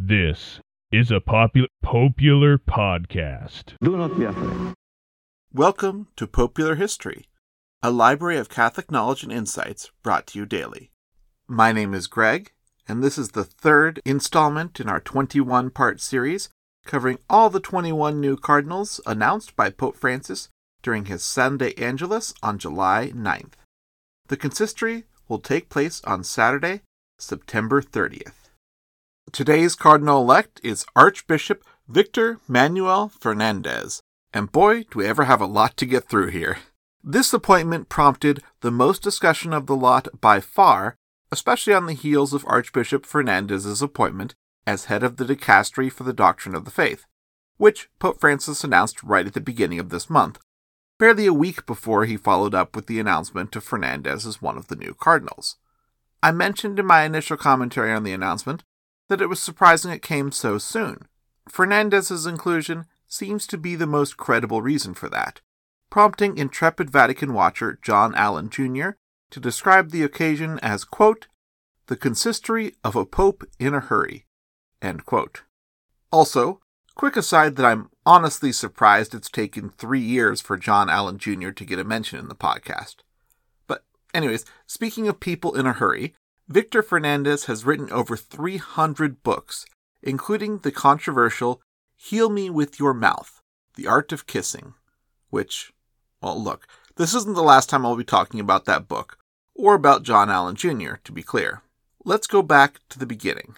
This is a popular popular podcast. Do not be afraid. Welcome to Popular History, a library of Catholic knowledge and insights brought to you daily. My name is Greg, and this is the third installment in our 21 part series covering all the 21 new cardinals announced by Pope Francis during his Sunday Angelus on July 9th. The consistory will take place on Saturday, September 30th. Today's cardinal elect is Archbishop Victor Manuel Fernandez, and boy, do we ever have a lot to get through here. This appointment prompted the most discussion of the lot by far, especially on the heels of Archbishop Fernandez's appointment as head of the dicastery for the doctrine of the faith, which Pope Francis announced right at the beginning of this month, barely a week before he followed up with the announcement of Fernandez as one of the new cardinals. I mentioned in my initial commentary on the announcement that it was surprising it came so soon. Fernandez's inclusion seems to be the most credible reason for that, prompting intrepid Vatican watcher John Allen Jr. to describe the occasion as, quote, the consistory of a pope in a hurry. Also, quick aside that I'm honestly surprised it's taken three years for John Allen Jr. to get a mention in the podcast. But, anyways, speaking of people in a hurry, Victor Fernandez has written over 300 books, including the controversial Heal Me with Your Mouth The Art of Kissing, which, well, look, this isn't the last time I'll be talking about that book, or about John Allen Jr., to be clear. Let's go back to the beginning.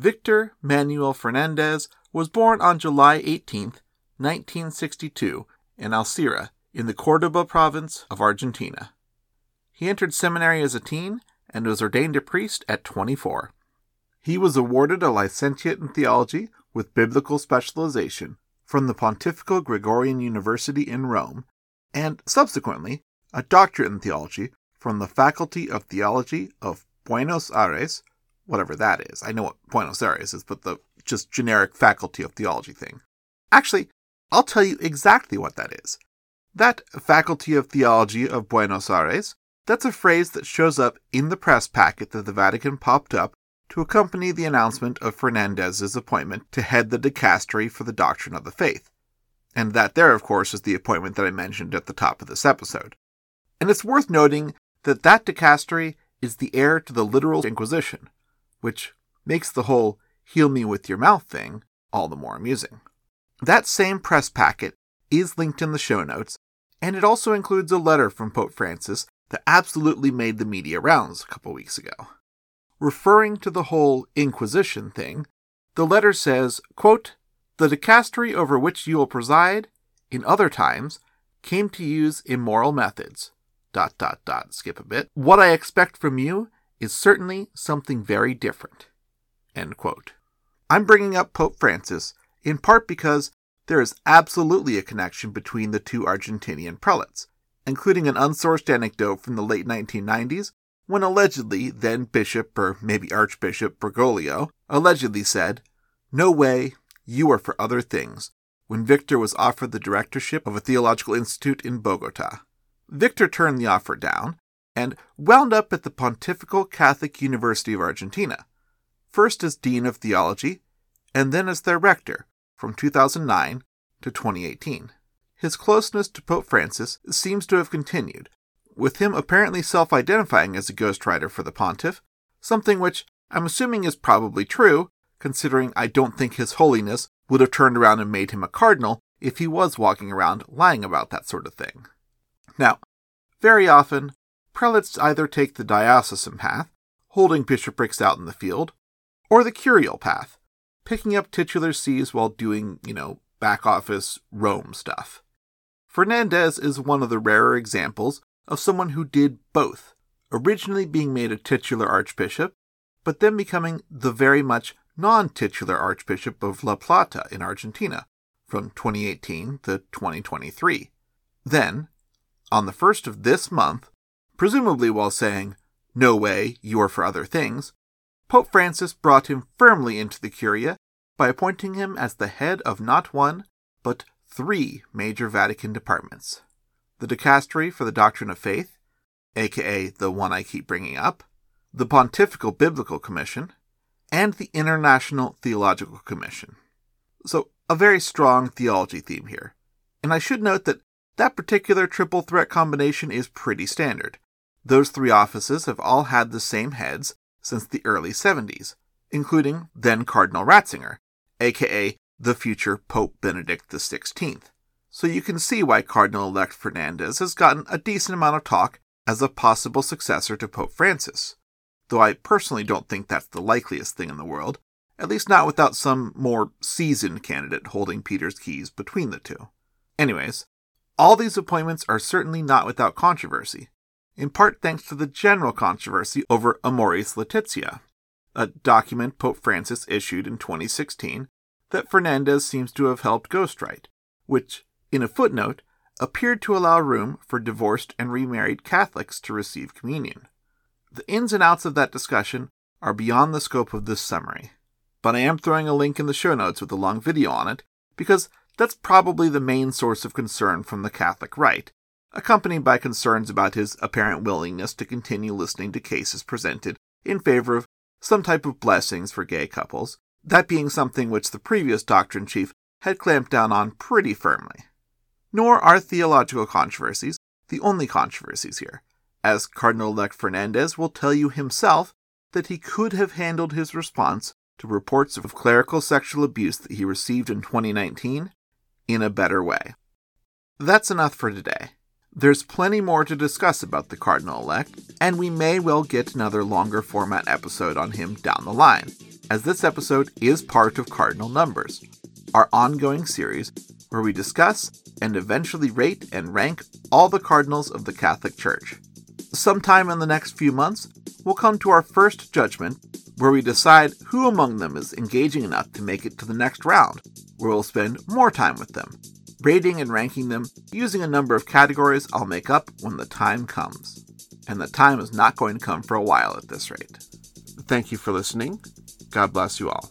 Victor Manuel Fernandez was born on July 18, 1962, in Alcira, in the Cordoba province of Argentina. He entered seminary as a teen and was ordained a priest at 24. He was awarded a licentiate in theology with biblical specialization from the Pontifical Gregorian University in Rome, and subsequently a doctorate in theology from the Faculty of Theology of Buenos Aires, whatever that is. I know what Buenos Aires is, but the just generic Faculty of Theology thing. Actually, I'll tell you exactly what that is. That Faculty of Theology of Buenos Aires that's a phrase that shows up in the press packet that the Vatican popped up to accompany the announcement of Fernandez's appointment to head the dicastery for the doctrine of the faith. And that there, of course, is the appointment that I mentioned at the top of this episode. And it's worth noting that that dicastery is the heir to the literal Inquisition, which makes the whole heal me with your mouth thing all the more amusing. That same press packet is linked in the show notes, and it also includes a letter from Pope Francis that absolutely made the media rounds a couple weeks ago. Referring to the whole Inquisition thing, the letter says, quote, The dicastery over which you will preside, in other times, came to use immoral methods. Dot, dot, dot, skip a bit. What I expect from you is certainly something very different. I'm bringing up Pope Francis in part because there is absolutely a connection between the two Argentinian prelates, including an unsourced anecdote from the late 1990s when allegedly then Bishop or maybe Archbishop Bergoglio allegedly said, No way, you are for other things, when Victor was offered the directorship of a theological institute in Bogota. Victor turned the offer down and wound up at the Pontifical Catholic University of Argentina, first as Dean of Theology and then as their rector from 2009 to 2018. His closeness to Pope Francis seems to have continued, with him apparently self identifying as a ghostwriter for the pontiff, something which I'm assuming is probably true, considering I don't think His Holiness would have turned around and made him a cardinal if he was walking around lying about that sort of thing. Now, very often, prelates either take the diocesan path, holding bishoprics out in the field, or the curial path, picking up titular sees while doing, you know, back office Rome stuff. Fernandez is one of the rarer examples of someone who did both, originally being made a titular archbishop, but then becoming the very much non titular archbishop of La Plata in Argentina from 2018 to 2023. Then, on the first of this month, presumably while saying, No way, you are for other things, Pope Francis brought him firmly into the Curia by appointing him as the head of not one, but three major Vatican departments the Dicastery for the Doctrine of Faith, aka the one I keep bringing up, the Pontifical Biblical Commission, and the International Theological Commission. So, a very strong theology theme here. And I should note that that particular triple threat combination is pretty standard. Those three offices have all had the same heads since the early 70s, including then Cardinal Ratzinger, aka the future Pope Benedict XVI. So you can see why Cardinal elect Fernandez has gotten a decent amount of talk as a possible successor to Pope Francis, though I personally don't think that's the likeliest thing in the world, at least not without some more seasoned candidate holding Peter's keys between the two. Anyways, all these appointments are certainly not without controversy, in part thanks to the general controversy over Amoris Laetitia, a document Pope Francis issued in 2016 that Fernandez seems to have helped ghostwrite, which, in a footnote, appeared to allow room for divorced and remarried Catholics to receive communion. The ins and outs of that discussion are beyond the scope of this summary, but I am throwing a link in the show notes with a long video on it because that's probably the main source of concern from the Catholic right, accompanied by concerns about his apparent willingness to continue listening to cases presented in favor of some type of blessings for gay couples, that being something which the previous doctrine chief had clamped down on pretty firmly. Nor are theological controversies the only controversies here, as Cardinal elect Fernandez will tell you himself that he could have handled his response to reports of clerical sexual abuse that he received in 2019 in a better way. That's enough for today. There's plenty more to discuss about the Cardinal elect, and we may well get another longer format episode on him down the line, as this episode is part of Cardinal Numbers, our ongoing series where we discuss and eventually rate and rank all the cardinals of the Catholic Church. Sometime in the next few months, we'll come to our first judgment where we decide who among them is engaging enough to make it to the next round, where we'll spend more time with them, rating and ranking them using a number of categories I'll make up when the time comes. And the time is not going to come for a while at this rate. Thank you for listening. God bless you all.